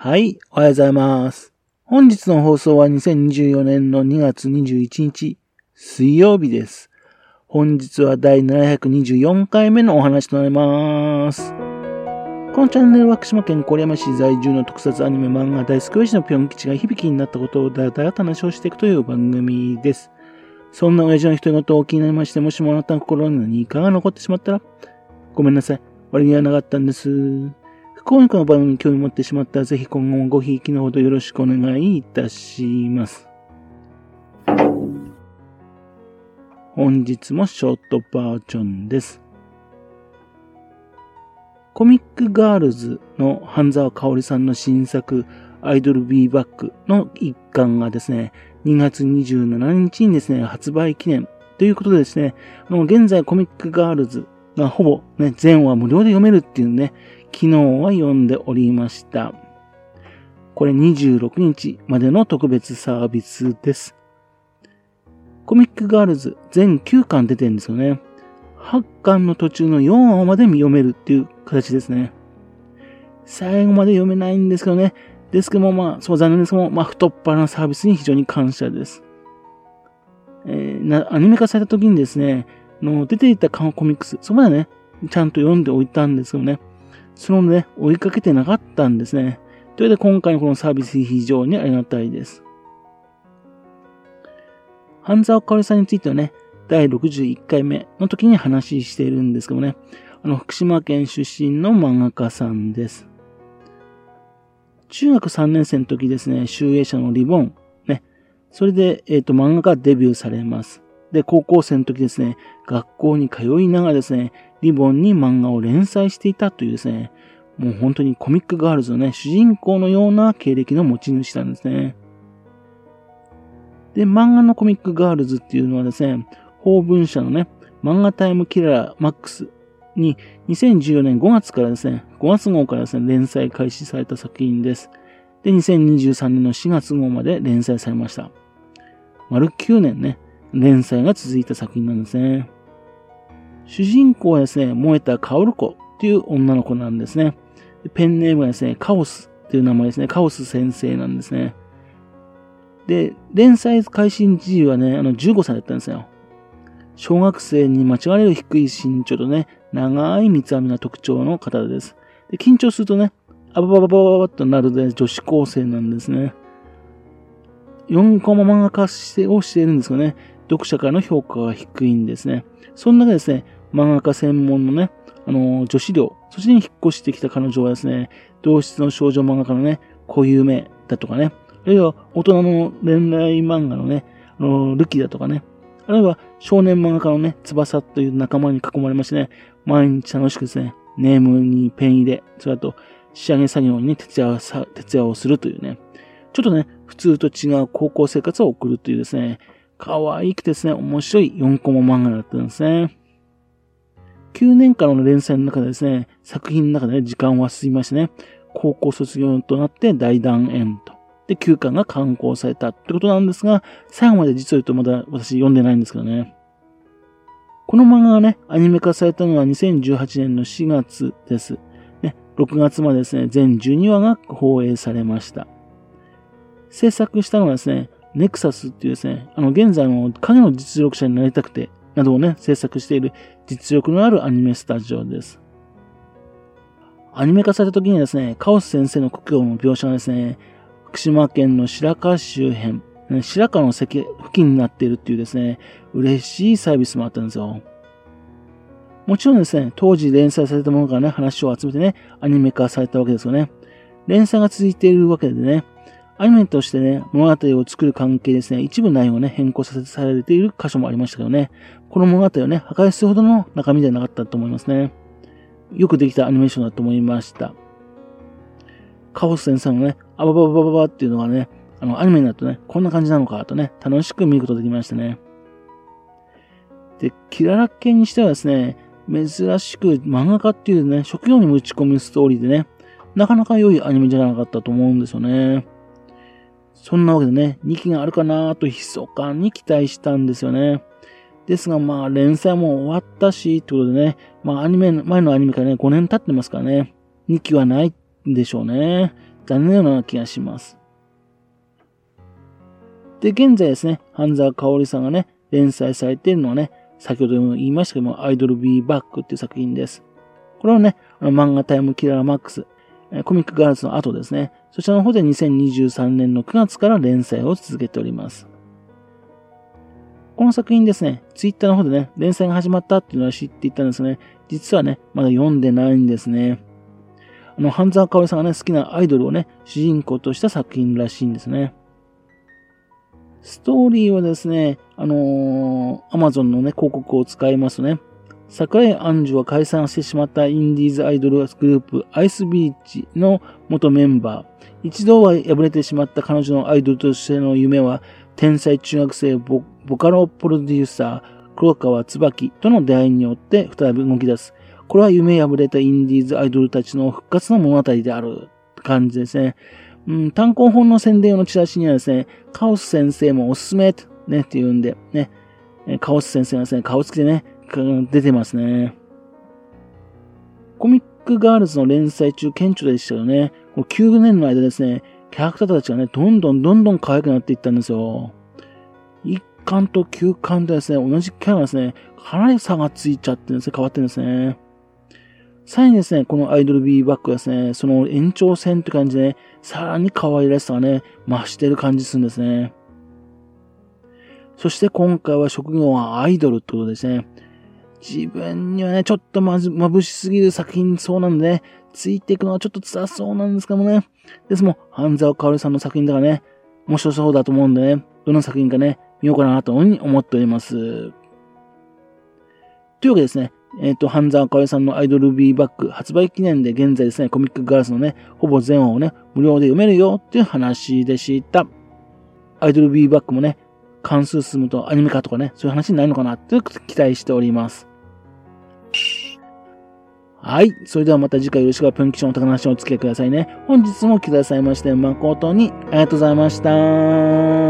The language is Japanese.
はい、おはようございます。本日の放送は2024年の2月21日、水曜日です。本日は第724回目のお話となります。このチャンネルは福島県郡山市在住の特撮アニメ漫画大好き親父のぴょん吉が響きになったことをだらだらと話をしていくという番組です。そんな親父の一言をお気になりまして、もしもあなたの心に何かが残ってしまったら、ごめんなさい。悪気はなかったんです。今回の番組に興味持ってしまったら、ぜひ今後もごひいきのほどよろしくお願いいたします。本日もショートバージョンです。コミックガールズの半沢香織さんの新作、アイドルビーバックの一巻がですね、2月27日にですね、発売記念ということでですね、現在コミックガールズがほぼね、全話無料で読めるっていうね、昨日は読んでおりました。これ26日までの特別サービスです。コミックガールズ全9巻出てるんですよね。8巻の途中の4話まで読めるっていう形ですね。最後まで読めないんですけどね。ですけども、まあ、そう残念ですけども、まあ、太っ腹なサービスに非常に感謝です。えー、な、アニメ化された時にですね、の出ていたコミックス、そこまでね、ちゃんと読んでおいたんですけどね、そのね、追いかけてなかったんですね。というわけで今回のこのサービス非常にありがたいです。半沢香織さんについてはね、第61回目の時に話しているんですけどもね、あの、福島県出身の漫画家さんです。中学3年生の時ですね、集英社のリボン、ね、それで、えっ、ー、と、漫画家デビューされます。で、高校生の時ですね、学校に通いながらですね、リボンに漫画を連載していたというですね、もう本当にコミックガールズのね、主人公のような経歴の持ち主なんですね。で、漫画のコミックガールズっていうのはですね、法文社のね、漫画タイムキラーマックスに2014年5月からですね、5月号からですね、連載開始された作品です。で、2023年の4月号まで連載されました。丸9年ね、連載が続いた作品なんですね。主人公はですね、燃えたカオルコっていう女の子なんですね。ペンネームはですね、カオスっていう名前ですね。カオス先生なんですね。で、連載開始時はね、あの、15歳だったんですよ。小学生に間違われる低い身長とね、長い三つ編みな特徴の方です。で、緊張するとね、あばばばばばっとなるで女子高生なんですね。4コマ漫画化してをしているんですよね。読者からの評価が低いんですね。そんな中ですね、漫画家専門のね、あの、女子寮、そちらに引っ越してきた彼女はですね、同室の少女漫画家のね、固有名だとかね、あるいは大人の恋愛漫画のね、あの、ルキだとかね、あるいは少年漫画家のね、翼という仲間に囲まれましてね、毎日楽しくですね、ネームにペン入れ、それと仕上げ作業にね、徹夜さ徹夜をするというね、ちょっとね、普通と違う高校生活を送るというですね、可愛くてですね、面白い4コマ漫画だったんですね。9年間の連載の中でですね、作品の中で、ね、時間は進みましてね、高校卒業となって大団円と。で、9巻が刊行されたってことなんですが、最後まで実を言うとまだ私読んでないんですけどね。この漫画がね、アニメ化されたのは2018年の4月です。ね、6月までですね、全12話が放映されました。制作したのはですね、ネクサスっていうですね、あの、現在の影の実力者になりたくて、などをね、制作している実力のあるアニメスタジオです。アニメ化された時にですね、カオス先生の故郷の描写がですね、福島県の白河周辺、白河の関付近になっているっていうですね、嬉しいサービスもあったんですよ。もちろんですね、当時連載されたものからね、話を集めてね、アニメ化されたわけですよね。連載が続いているわけでね、アニメとしてね、物語を作る関係ですね、一部内容をね、変更させされている箇所もありましたけどね、この物語をね、破壊するほどの中身ではなかったと思いますね。よくできたアニメーションだと思いました。カオス先生のね、アバババババっていうのがね、あの、アニメになるとね、こんな感じなのかとね、楽しく見ることできましたね。で、キララ系にしてはですね、珍しく漫画家っていうね、職業にも打ち込むストーリーでね、なかなか良いアニメじゃなかったと思うんですよね。そんなわけでね、2期があるかなと密かに期待したんですよね。ですがまあ連載も終わったし、ってことでね、まあアニメ、前のアニメからね、5年経ってますからね、2期はないんでしょうね。残念な気がします。で、現在ですね、半沢香織さんがね、連載されているのはね、先ほども言いましたけども、アイドルビーバックっていう作品です。これはね、あの漫画タイムキラーマックス、コミックガールズの後ですね、そちらの方で2023年の9月から連載を続けております。この作品ですね、ツイッターの方でね、連載が始まったっていうのは知っていたんですがね、実はね、まだ読んでないんですね。あの、半沢香織さんがね、好きなアイドルをね、主人公とした作品らしいんですね。ストーリーはですね、あのー、アマゾンのね、広告を使いますね、桜井杏樹は解散してしまったインディーズアイドルグループアイスビーチの元メンバー。一度は敗れてしまった彼女のアイドルとしての夢は、天才中学生ボカロプロデューサー、黒川椿との出会いによって再び動き出す。これは夢破れたインディーズアイドルたちの復活の物語である感じですね。うん、単行本の宣伝用のチラシにはですね、カオス先生もおすすめとね、って言うんで、ね、カオス先生がですね、顔つきでね、出てますね。コミックガールズの連載中顕著でしたよね。この9年の間ですね、キャラクターたちがね、どんどんどんどん可愛くなっていったんですよ。1巻と9巻でですね、同じキャラがですね、かなり差がついちゃってるんですね、変わってるんですね。さらにですね、このアイドルビーバックはですね、その延長線って感じでね、さらに可愛らしさがね、増してる感じするんですね。そして今回は職業はアイドルってことですね。自分にはね、ちょっとまず、眩しすぎる作品そうなんでね、ついていくのはちょっと辛そうなんですけどもね。ですも、半沢香織さんの作品だからね、面白そうだと思うんでね、どの作品かね、見ようかなと思っております。というわけですね、えっ、ー、と、半沢香織さんのアイドルビーバック発売記念で現在ですね、コミックガラスのね、ほぼ全話をね、無料で読めるよっていう話でした。アイドルビーバックもね、関数進むとアニメ化とかね、そういう話になるのかなって期待しております。はい。それではまた次回よろしくは、ぷんきちの高梨をお付き合いくださいね。本日も来てくださいまして誠にありがとうございました。